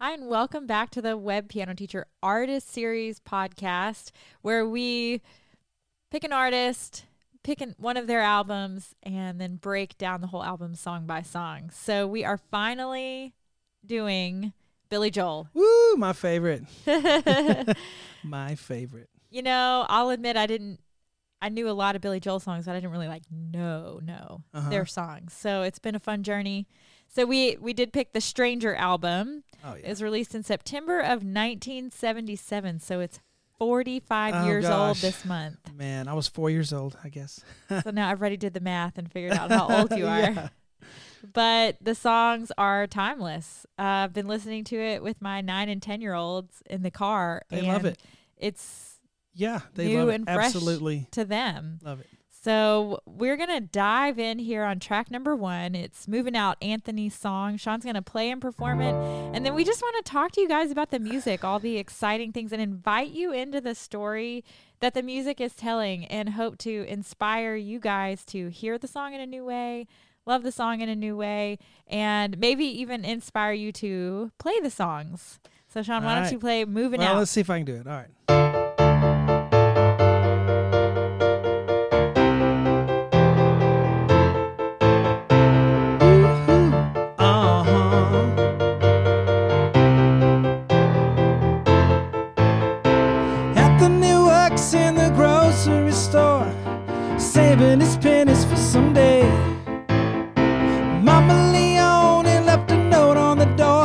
Hi, and welcome back to the Web Piano Teacher Artist Series podcast, where we pick an artist, pick an, one of their albums, and then break down the whole album song by song. So we are finally doing Billy Joel. Woo, my favorite. my favorite. You know, I'll admit I didn't. I knew a lot of Billy Joel songs, but I didn't really like know know Uh-huh. their songs. So it's been a fun journey. So we we did pick the Stranger album. Oh yeah. It was released in September of 1977. So it's 45 Oh, years old this month. Man, I was four years old, I guess. so now I've already did the math and figured out how old you are. Yeah. But the songs are timeless. Uh, I've been listening to it with my nine and ten year olds in the car. They love it. It's Yeah, they New love it. and fresh. Absolutely to them. love it. So we're gonna dive in here on track number one. It's moving out Anthony's song. Sean's gonna play and perform it, and then we just want to talk to you guys about the music, all the exciting things, and invite you into the story that the music is telling, and hope to inspire you guys to hear the song in a new way, love the song in a new way, and maybe even inspire you to play the songs. So Sean, why All don't you play "Moving Well, Out"? let's see if I can do it. All right.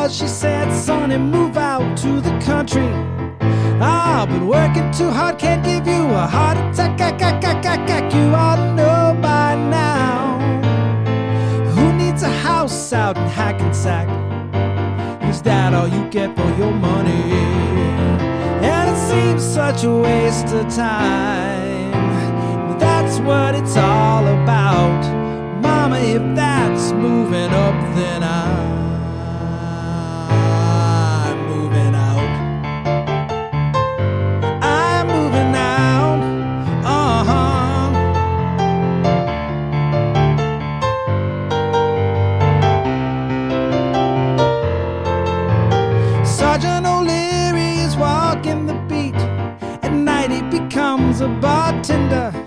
Door. She said, Sonny, move out to the country. I've been working too hard can't give you a heart attack. Ack, ack, ack, ack, ack. You ought to know by now. Who needs a house out in Hackensack? Is that all you get for your money? And it seems such a waste of time. But that's what it's all about. Mama, if that's moving up, then I'm becomes a bartender.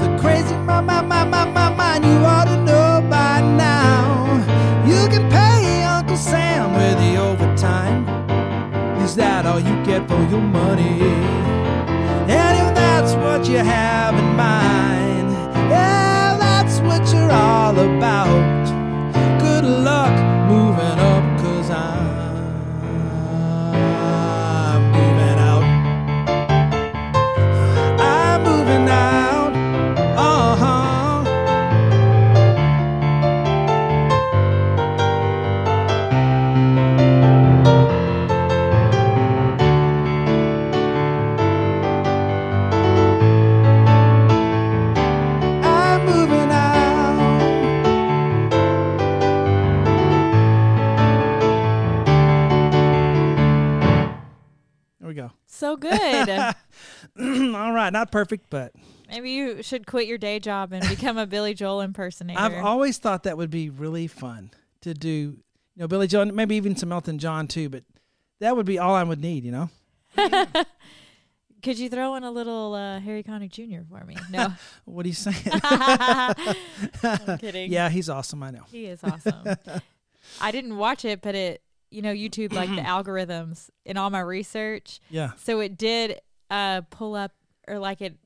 A crazy mind, mind, mind, mind, mind, mind. You ought to know by now. You can pay Uncle Sam with the overtime. Is that all you get for your money? And if that's what you have so good. All right, not perfect, but Maybe you should quit your day job and become a Billy Joel impersonator. I've always thought that would be really fun to do. You know, Billy Joel, maybe even some Elton John too, but that would be all I would need. You know, Could you throw in a little uh, Harry Connick Jr. for me? No, what are you saying? I'm kidding. yeah, he's awesome. I know. he is awesome. I didn't watch it, but it, you know, YouTube like the algorithms in all my research. Yeah. So it did uh, pull up, or like it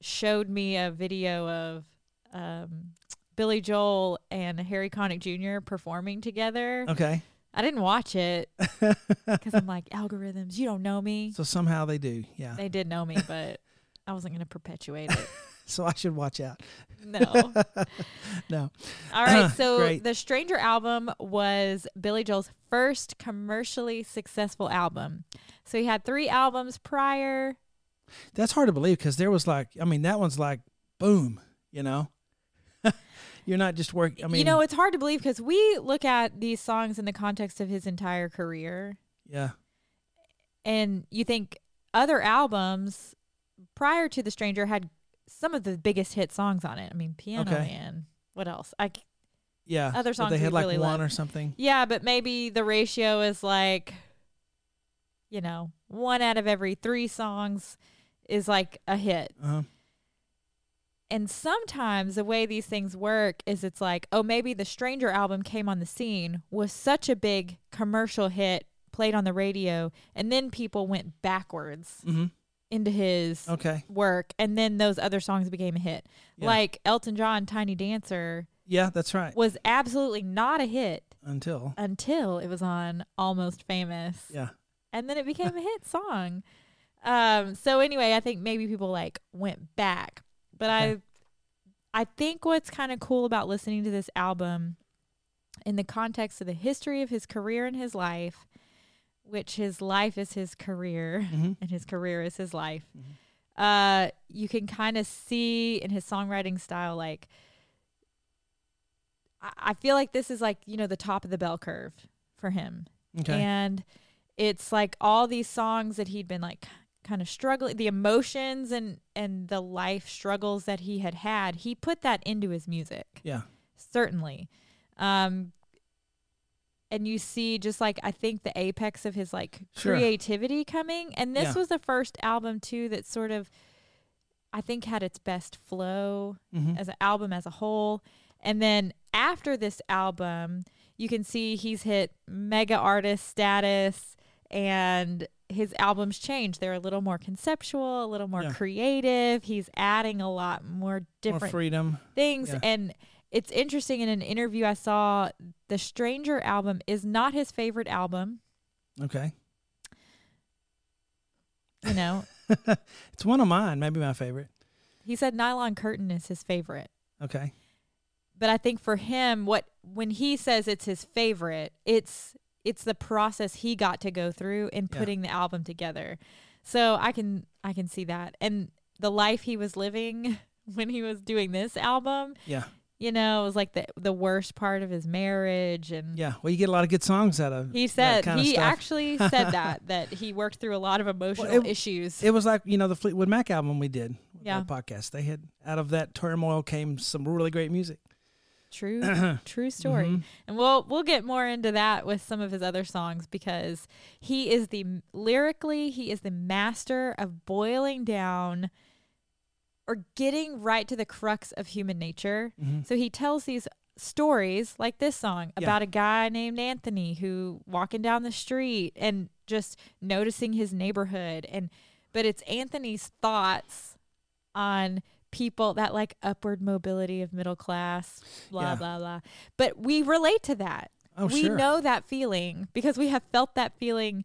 showed me a video of um, Billy Joel and Harry Connick Jr. performing together. Okay. I didn't watch it because I'm like algorithms. You don't know me. So somehow they do. Yeah. They did know me, but I wasn't going to perpetuate it. So I should watch out. No. No. All right. So Great. the Stranger album was Billy Joel's first commercially successful album. So he had three albums prior. That's hard to believe because there was like, I mean, that one's like, boom, you know? You're not just work. I mean, you know, it's hard to believe because we look at these songs in the context of his entire career, yeah. and you think other albums prior to The Stranger had some of the biggest hit songs on it. I mean, Piano Okay. Man. What else? I Yeah. Other songs they had like really one love. or something. yeah, but maybe the ratio is like, you know, one out of every three songs is like a hit. Uh-huh. And sometimes the way these things work is it's like, oh, maybe the Stranger album came on the scene, was such a big commercial hit, played on the radio, and then people went backwards Mm-hmm. Into his Okay. work, and then those other songs became a hit. Yeah. Like Elton John, Tiny Dancer Yeah, that's right. was absolutely not a hit Until. until it was on Almost Famous. Yeah. And then it became a hit song. Um, so anyway, I think maybe people like went back. But Okay. I I think what's kind of cool about listening to this album in the context of the history of his career and his life, which his life is his career Mm-hmm. and his career is his life. Mhm. Uh, you can kind of see in his songwriting style, like, I, I feel like this is like, you know, the top of the bell curve for him. Okay. And it's like all these songs that he'd been like kind of struggling, the emotions and, and the life struggles that he had had, he put that into his music yeah. certainly um and you see just like i think the apex of his like Sure. creativity coming and this Yeah. was the first album too that sort of i think had its best flow Mm-hmm. as an album as a whole and then after this album you can see he's hit mega artist status and his albums change they're a little more conceptual a little more Yeah. creative he's adding a lot more More different freedom. things Yeah. and it's interesting in an interview I saw the Stranger album is not his favorite album, Okay. you know. It's one of mine, maybe my favorite. he said Nylon Curtain is his favorite. Okay. But I think for him what when he says it's his favorite, it's it's the process he got to go through in Yeah. putting the album together. So I can I can see that. And the life he was living when he was doing this album, Yeah. You know, it was like the the worst part of his marriage and Yeah. Well, you get a lot of good songs out of He that said he actually said that that he worked through a lot of emotional it- issues. It was like you know the Fleetwood Mac album we did. Yeah. Podcast. They had out of that turmoil came some really great music. true, true story. Mhm. And we'll we'll get more into that with some of his other songs because he is the lyrically he is the master of boiling down or getting right to the crux of human nature. Mhm. So he tells these stories like this song Yeah. about a guy named Anthony who walking down the street and just noticing his neighborhood and but it's Anthony's thoughts on people that like upward mobility of middle class blah Yeah. blah blah but we relate to that Oh, we sure. know that feeling because we have felt that feeling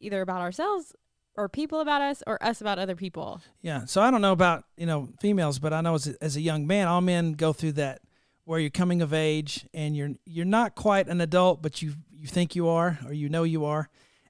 either about ourselves or people about us or us about other people Yeah. So I don't know about you know females, but I know as a, as a young man, all men go through that where you're coming of age and you're you're not quite an adult, but you you think you are or you know you are,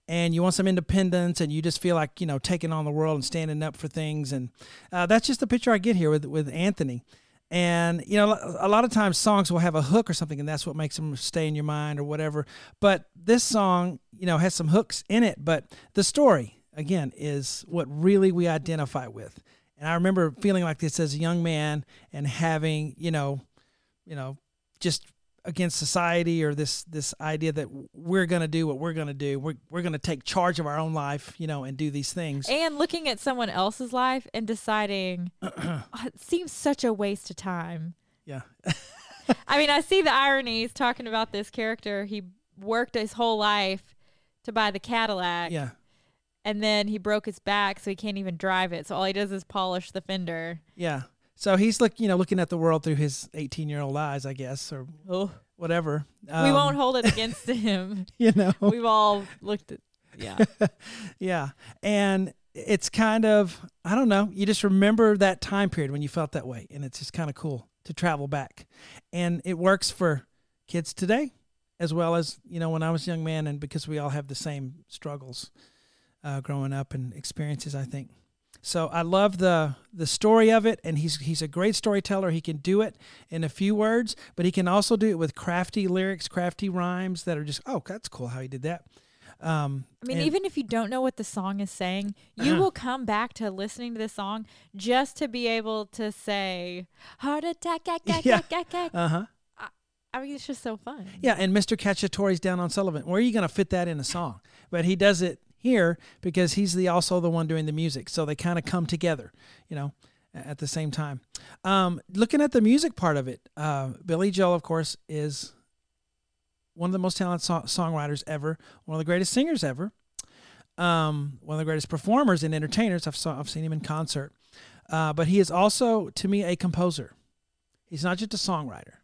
and you want some independence and you just feel like you know taking on the world and standing up for things, and uh, that's just the picture I get here with with Anthony. And you know, a lot of times songs will have a hook or something, and that's what makes them stay in your mind or whatever. But this song, you know, has some hooks in it, but the story again is what really we identify with. And I remember feeling like this as a young man and having, you know, you know, just against society or this this idea that we're going to do what we're going to do. We're we're going to take charge of our own life, you know, and do these things. and looking at someone else's life and deciding "Oh, it seems such a waste of time yeah. I mean, I see the ironies talking about this character. He worked his whole life to buy the Cadillac, Yeah. And then he broke his back, so he can't even drive it. So all he does is polish the fender. Yeah. So he's look, you know, looking at the world through his 18 year old eyes, I guess, or Oh, whatever. we Um, won't hold it against him. You know, We've all looked at. Yeah. yeah, and it's kind of I don't know. You just remember that time period when you felt that way, and it's just kind of cool to travel back, and it works for kids today as well as you know when I was a young man, and because we all have the same struggles uh, growing up and experiences, I think. So I love the the story of it, and he's he's a great storyteller. He can do it in a few words, but he can also do it with crafty lyrics, crafty rhymes that are just oh that's cool how he did that. Um, I mean, even if you don't know what the song is saying, you Uh-huh. will come back to listening to this song just to be able to say heart attack, ack, ack, Yeah. ack, ack, ack. uh huh. I mean, it's just so fun. Yeah, and Mr. Cacciatore's down on Sullivan. Where are you going to fit that in a song? But he does it here because he's the also the one doing the music, so they kind of come together, you know, at the same time. Um, looking at the music part of it, uh, Billy Joel, of course, is one of the most talented so- songwriters ever, one of the greatest singers ever, um, one of the greatest performers and entertainers. I've saw I've seen him in concert, uh, but he is also to me a composer. He's not just a songwriter;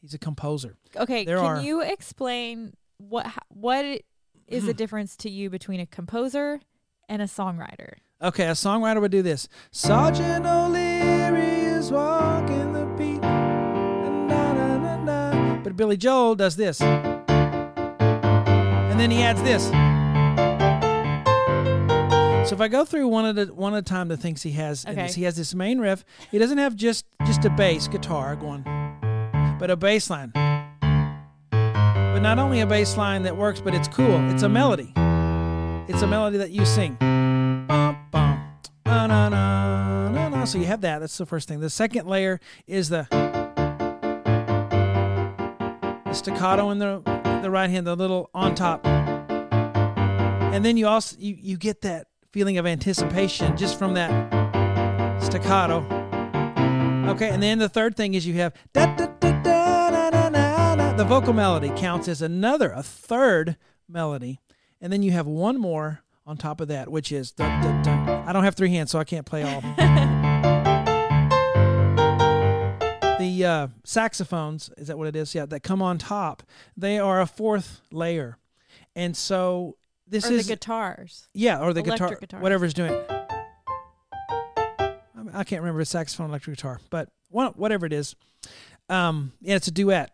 he's a composer. Okay, There can are- you explain what what is the mm-hmm. difference to you between a composer and a songwriter? Okay, a songwriter would do this. Sergeant O'Leary is walking the beat. Na, na, na, na. But Billy Joel does this. And then he adds this. So if I go through one at a one at a time the things he has in Okay. this, he has this main riff. He doesn't have just just a bass guitar going, but a bass line. But not only a bass line that works, but it's cool. It's a melody. It's a melody that you sing. So you have that. That's the first thing. The second layer is the, staccato in the the right hand, the little on top, and then you also you, you get that feeling of anticipation just from that staccato. Okay, and then the third thing is you have da da da. da. The vocal melody counts as another, a third melody, and then you have one more on top of that, which is dun, dun, dun. I don't have three hands, so I can't play all. the uh, saxophones is that what it is? Yeah, that come on top. They are a fourth layer, and so this or is the guitars? yeah, or the guitar, Electric guitars. whatever's doing. it. I can't remember the saxophone, electric guitar, but one, whatever it is. Um, yeah, it's a duet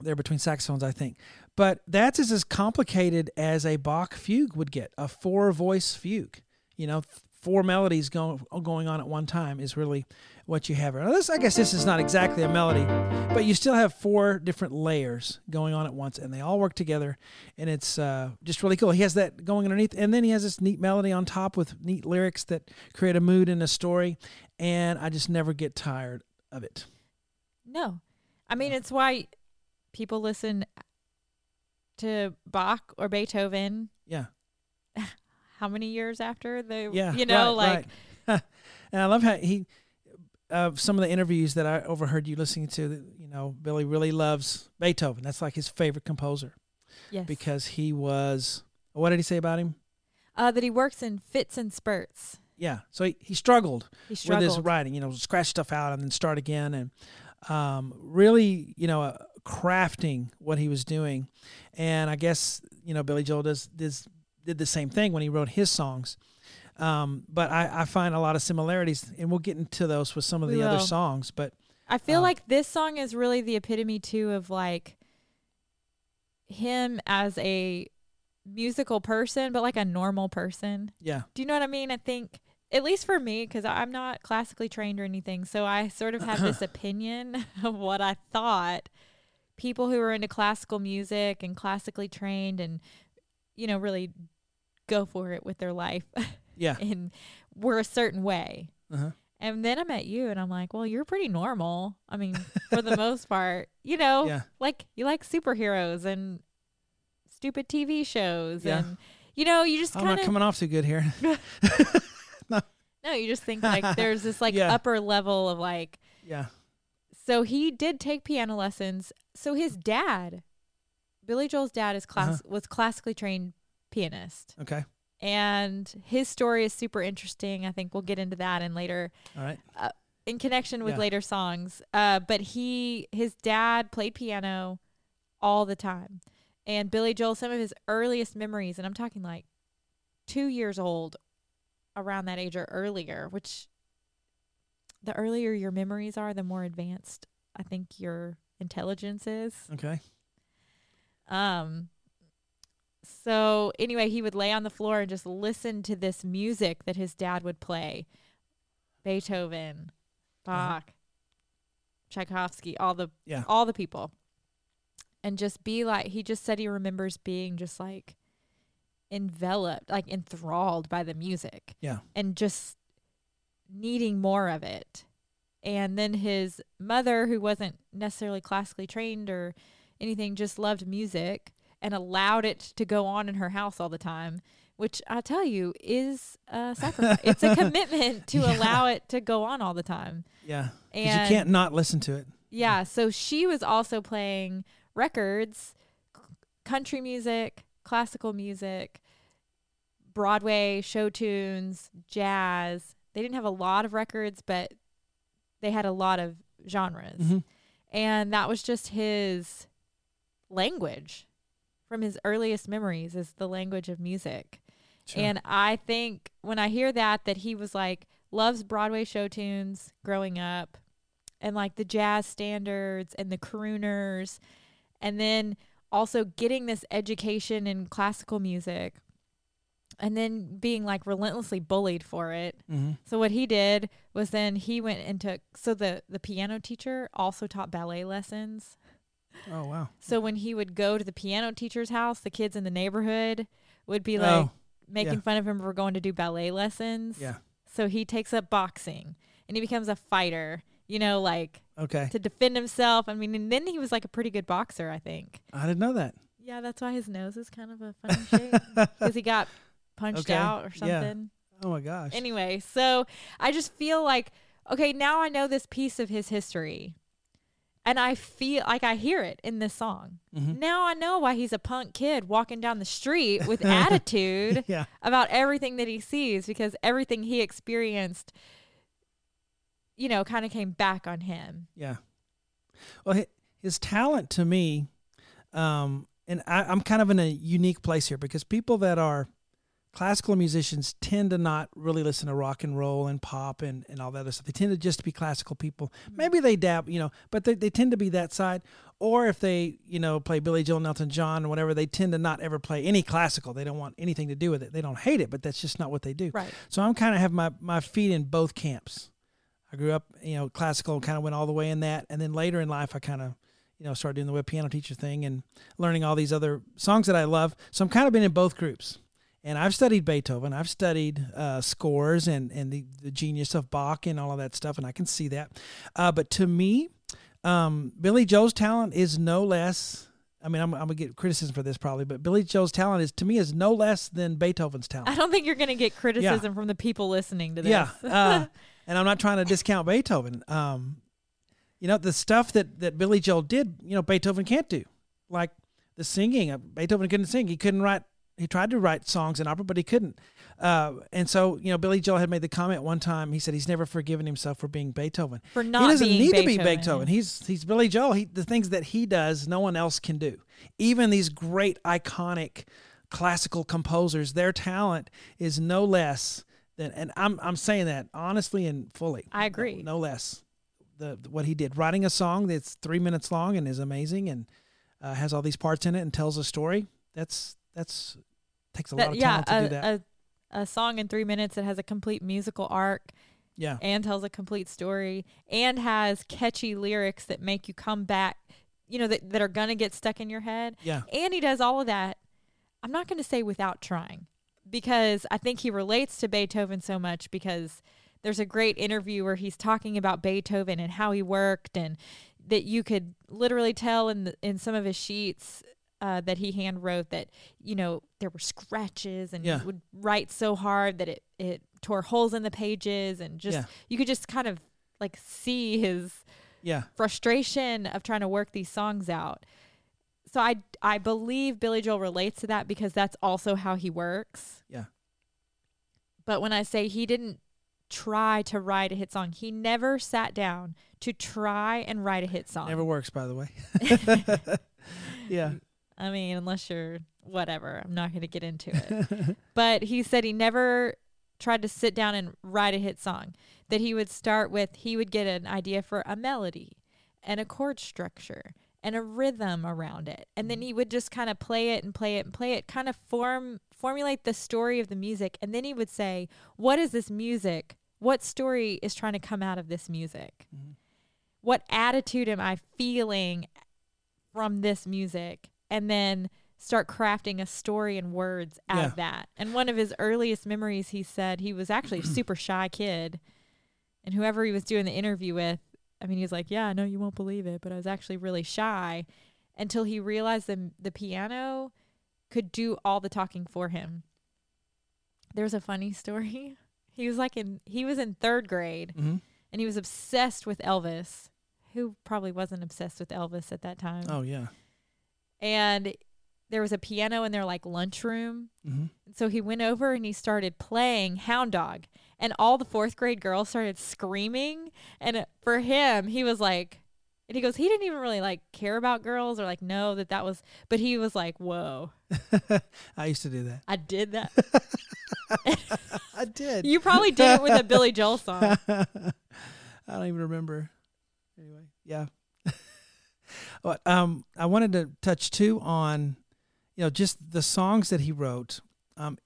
there between saxophones, I think. But that's as, as complicated as a Bach fugue would get, a four voice fugue. You know, four melodies going going on at one time is really what you have. Now, I guess this is not exactly a melody, but you still have four different layers going on at once, and they all work together, and it's uh, just really cool. He has that going underneath, and then he has this neat melody on top with neat lyrics that create a mood and a story, and I just never get tired of it. No, I mean it's why people listen to Bach or Beethoven. Yeah. How many years after they? Yeah, you know, right, like right. and I love how he, uh, some of the interviews that I overheard you listening to. You know, Billy really loves Beethoven. That's like his favorite composer yes, because he was. What did he say about him? uh, that he works in fits and spurts. Yeah, so he, he struggled He with his writing. You know, scratch stuff out and then start again, and um, really, you know, uh, crafting what he was doing. And I guess you know Billy Joel does this did the same thing when he wrote his songs. Um, but I, I find a lot of similarities, and we'll get into those with some of the other songs. But I feel Um, like this song is really the epitome too of like him as a musical person, but like a normal person. yeah, Do you know what I mean? I think, at least for me, because I'm not classically trained or anything, so I sort of have this opinion of what I thought people who are into classical music and classically trained and, you know, really go for it with their life yeah, and were a certain way. uh-huh. And then I met you, and I'm like, well, you're pretty normal. I mean, for the most part, you know, yeah, like you like superheroes and stupid TV shows, Yeah. and you know, you just I'm kind not of coming off too good here. no, you just think like there's this like Yeah. upper level of like. yeah, So he did take piano lessons. So his dad, Billy Joel's dad, is class Uh-huh. was classically trained pianist, okay, and his story is super interesting. I think we'll get into that in later all right, in connection with Yeah. later songs. Uh, but he, his dad played piano all the time. And Billy Joel, some of his earliest memories, and I'm talking like two years old, around that age or earlier, which the earlier your memories are, the more advanced I think your intelligence is. Okay. Um so anyway, he would lay on the floor and just listen to this music that his dad would play. Beethoven, Uh-huh. Bach, Tchaikovsky, all the Yeah. all the people. And just be like he just said he remembers being just like enveloped, like enthralled by the music. Yeah. And just needing more of it. And then his mother, who wasn't necessarily classically trained or anything, just loved music and allowed it to go on in her house all the time, which I tell you is a sacrifice. it's a commitment to Yeah. allow it to go on all the time. Yeah. And you can't not listen to it. yeah, so she was also playing records, c- country music, classical music, Broadway show tunes, jazz. They didn't have a lot of records, but they had a lot of genres. Mhm. And that was just his language from his earliest memories is the language of music. Sure. And I think when I hear that, that he was like, loves Broadway show tunes growing up and like the jazz standards and the crooners. And then also getting this education in classical music and then being like relentlessly bullied for it. Mhm. So what he did was then he went and took so the the piano teacher also taught ballet lessons. Oh wow. So when he would go to the piano teacher's house, the kids in the neighborhood would be like oh making yeah. fun of him for going to do ballet lessons. yeah. So he takes up boxing and he becomes a fighter, you know, like Okay. to defend himself. I mean, and then he was like a pretty good boxer, I think. I didn't know that. Yeah, that's why his nose is kind of a funny shape because he got punched Okay, out or yeah. something. Oh my gosh. Anyway, so I just feel like, okay, now I know this piece of his history. And I feel like I hear it in this song. Mhm. Now I know why he's a punk kid walking down the street with attitude yeah. about everything that he sees because everything he experienced, you know, kind of came back on him. Yeah. Well, his talent to me, um, and I, I'm kind of in a unique place here because people that are classical musicians tend to not really listen to rock and roll and pop and, and all that other stuff. They tend to just be classical people. Mm-hmm. Maybe they dab, you know, but they, they tend to be that side. Or if they, you know, play Billy Joel, Elton John, or whatever, they tend to not ever play any classical. They don't want anything to do with it. They don't hate it, but that's just not what they do. Right. So I'm kind of have my, my feet in both camps. I grew up, you know, classical kind of went all the way in that. And then later in life, I kind of, you know, started doing the web piano teacher thing and learning all these other songs that I love. So I'm kind of been in both groups. And I've studied Beethoven. I've studied uh, scores and, and the, the genius of Bach and all of that stuff. And I can see that. Uh, but to me, um, Billy Joel's talent is no less. I mean, I'm, I'm gonna get criticism for this probably, but Billy Joel's talent is to me is no less than Beethoven's talent. I don't think you're going to get criticism from the people listening to this. Yeah, uh, and I'm not trying to discount Beethoven. Um, you know, the stuff that that Billy Joel did, you know, Beethoven can't do. Like the singing, uh, Beethoven couldn't sing. He couldn't write. He tried to write songs in opera, but he couldn't. Uh, and so, you know, Billy Joel had made the comment one time. He said he's never forgiven himself for being Beethoven. For not he doesn't being need Beethoven. to be Beethoven. He's he's Billy Joel. He the things that he does, no one else can do. Even these great iconic classical composers, their talent is no less than. And I'm I'm saying that honestly and fully. I agree. No, no less. The what he did, writing a song that's three minutes long and is amazing and uh, has all these parts in it and tells a story. That's that's takes a That- lot of yeah, talent to a, do that. A, a song in three minutes that has a complete musical arc yeah. and tells a complete story and has catchy lyrics that make you come back, you know, that, that are going to get stuck in your head. Yeah. And he does all of that. I'm not going to say without trying because I think he relates to Beethoven so much because there's a great interview where he's talking about Beethoven and how he worked and that you could literally tell in the, in some of his sheets uh, that he hand wrote that you know there were scratches and Yeah. he would write so hard that it it tore holes in the pages and just Yeah. you could just kind of like see his Yeah. frustration of trying to work these songs out. So I I believe Billy Joel relates to that because that's also how he works. Yeah. But when I say he didn't try to write a hit song. He never sat down to try and write a hit song. Never works, by the way. yeah. I mean, unless you're whatever, I'm not going to get into it. but he said he never tried to sit down and write a hit song. That he would start with, he would get an idea for a melody and a chord structure and a rhythm around it. And then he would just kind of play it and play it and play it, kind of form formulate the story of the music. And then he would say, What is this music? What story is trying to come out of this music? Mm-hmm. What attitude am I feeling from this music? And then start crafting a story and words out Yeah. of that. And one of his earliest memories, he said he was actually a super shy kid. And whoever he was doing the interview with, I mean, he was like, "Yeah, I know you won't believe it, but I was actually really shy," until he realized the the piano could do all the talking for him. There's a funny story. He was like in he was in third grade, hmm and he was obsessed with Elvis. Who probably wasn't obsessed with Elvis at that time? Oh yeah. And there was a piano in their like lunchroom, hmm so he went over and he started playing Hound Dog, and all the fourth grade girls started screaming. And for him, he was like, and he goes, he didn't even really like care about girls or like know that that was, but he was like, whoa, I used to do that. I did that. I did. you probably did it with a Billy Joel song. I don't even remember. Anyway, yeah. But um, I wanted to touch too on, you know, just the songs that he wrote. Um,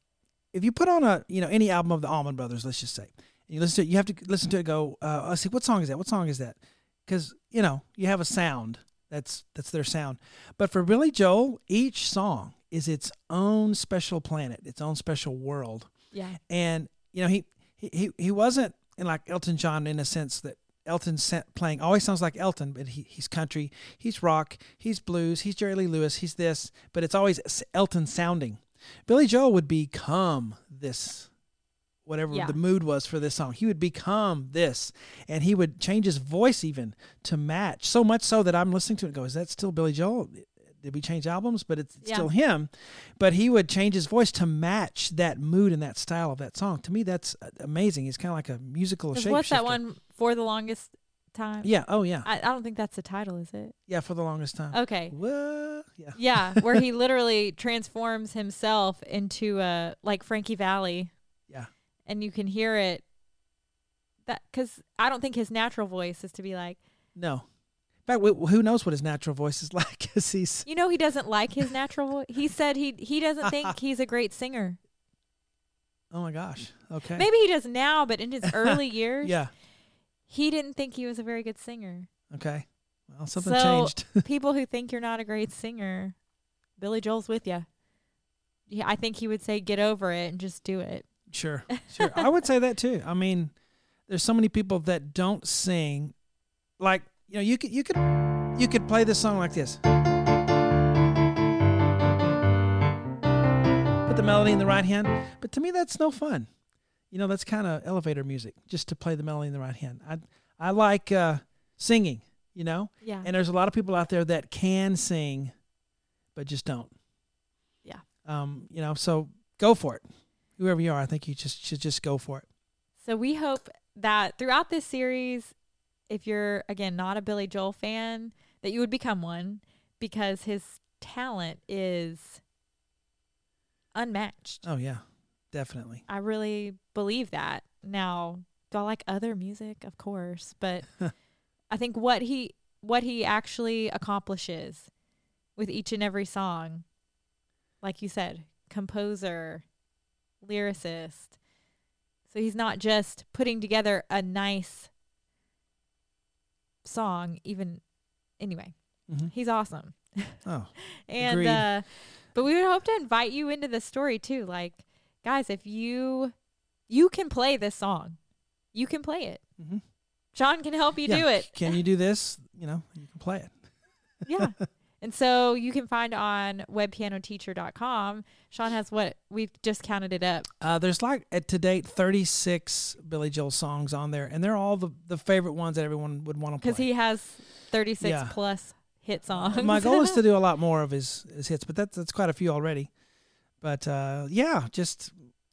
if you put on a, you know, any album of the Allman Brothers, let's just say, and you listen to it, you have to listen to it. Go, uh, I see, what song is that? What song is that? Because you know you have a sound. That's that's their sound. But for Billy Joel, each song is its own special planet, its own special world Yeah. and you know he he he, he wasn't in like Elton John in a sense that Elton playing always sounds like Elton, but he, he's country, he's rock, he's blues, he's Jerry Lee Lewis, he's this, but it's always Elton sounding. Billy Joel would become this, whatever Yeah. the mood was for this song. He would become this, and he would change his voice even to match. So much so that I'm listening to it and go, is that still Billy Joel? Did we change albums? But it's Yeah. still him. But he would change his voice to match that mood and that style of that song. To me, that's uh, amazing. He's kind of like a musical shape. What's that one for the longest time? Yeah. Oh, yeah. I, I don't think that's the title, is it? Yeah. For the longest time. Okay. What? Yeah. Yeah, where he literally transforms himself into a like Frankie Valli. Yeah. And you can hear it that cuz I don't think his natural voice is to be like, No. In fact, wh- who knows what his natural voice is like? Because he's you know he doesn't like his natural voice. He said he he doesn't think he's a great singer. oh my gosh. Okay. Maybe he does now, but in his early years, Yeah. He didn't think he was a very good singer. Okay. Well, something So- changed. People who think you're not a great singer, Billy Joel's with you. Yeah, I think he would say get over it and just do it. Sure, sure. I would say that too. I mean, there's so many people that don't sing. Like you know, you could you could you could play this song like this. Put the melody in the right hand, but to me that's no fun. You know, that's kind of elevator music, just to play the melody in the right hand. I I like uh, singing. You know, Yeah. and there's a lot of people out there that can sing, but just don't. Yeah. Um, you know, so go for it. Whoever you are, I think you just should just go for it. So we hope that throughout this series, if you're again not a Billy Joel fan, that you would become one because his talent is unmatched. Oh yeah, definitely. I really believe that. Now, do I like other music? Of course, but I think what he what he actually accomplishes with each and every song, like you said, composer, lyricist. So he's not just putting together a nice song, even anyway. Mhm. He's awesome. Oh, And Agreed. uh but we would hope to invite you into the story too. Like, guys, if you you can play this song, you can play it. Mhm. Sean can help you Yeah. do it. Can you do this? You know, you can play it. Yeah. and so you can find on webpianoteacher.com. Sean has what we've just counted it up. Uh, there's like at to date 36 Billy Joel songs on there, and they're all the, the favorite ones that everyone would want to play. Because he has 36 Yeah. plus hit songs. My goal is to do a lot more of his, his hits, but that's that's quite a few already. But uh, yeah, just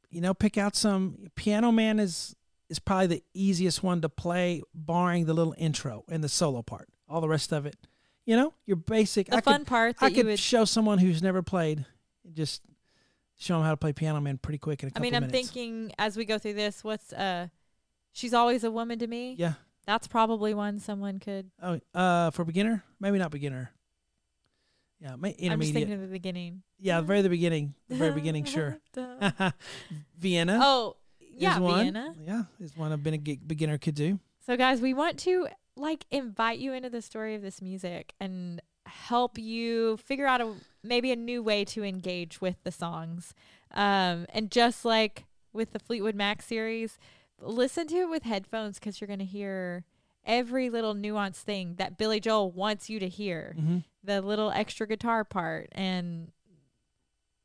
you know, pick out some. Piano Man is is probably the easiest one to play, barring the little intro and the solo part. All the rest of it, you know, your basic. The I fun could, part I could would. show someone who's never played, just show them how to play Piano Man pretty quick in a I couple I mean, I'm minutes. thinking as we go through this, what's uh, she's always a woman to me. Yeah. That's probably one someone could. Oh, uh, for beginner, maybe not beginner. Yeah, may, I'm just thinking of the beginning. yeah, very the beginning, the very beginning, sure. Vienna. oh, yeah. Vienna. Yeah, is one a begin- beginner could do. So, guys, we want to like invite you into the story of this music and help you figure out a maybe a new way to engage with the songs. Um, and just like with the Fleetwood Mac series, listen to it with headphones because you're going to hear every little nuanced thing that Billy Joel wants you to hear. hmm The little extra guitar part and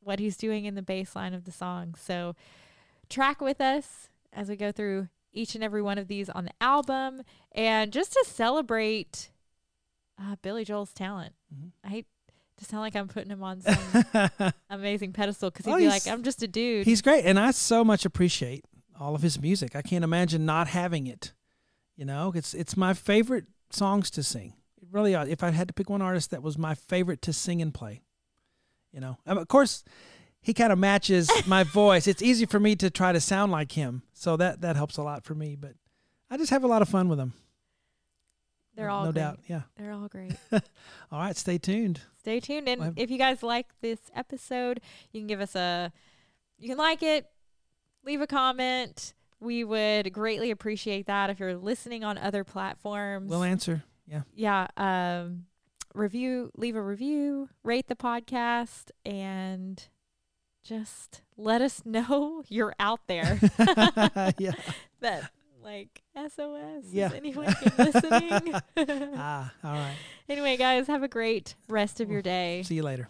what he's doing in the bass line of the song. So track with us as we go through each and every one of these on the album and just to celebrate uh, Billy Joel's talent. Mhm. I hate to sound like I'm putting him on some amazing pedestal because he'd Oh, be like, I'm just a dude. He's great, and I so much appreciate all of his music. I can't imagine not having it. You know, it's it's my favorite songs to sing. It really, are. if I had to pick one artist that was my favorite to sing and play, you know, Um, of course, he kind of matches my voice. It's easy for me to try to sound like him, so that that helps a lot for me. But I just have a lot of fun with him. They're all no great. doubt. Yeah. They're all great. All right, stay tuned. Stay tuned. And Well, if you guys like this episode, you can give us a, you can like it, leave a comment. We would greatly appreciate that if you're listening on other platforms. We'll answer. Yeah. yeah. Um, review, leave a review, rate the podcast, and just let us know you're out there. yeah. that like SOS. Yeah. Is anyone listening? Ah, all right. anyway, guys, have a great rest of your day. See you later.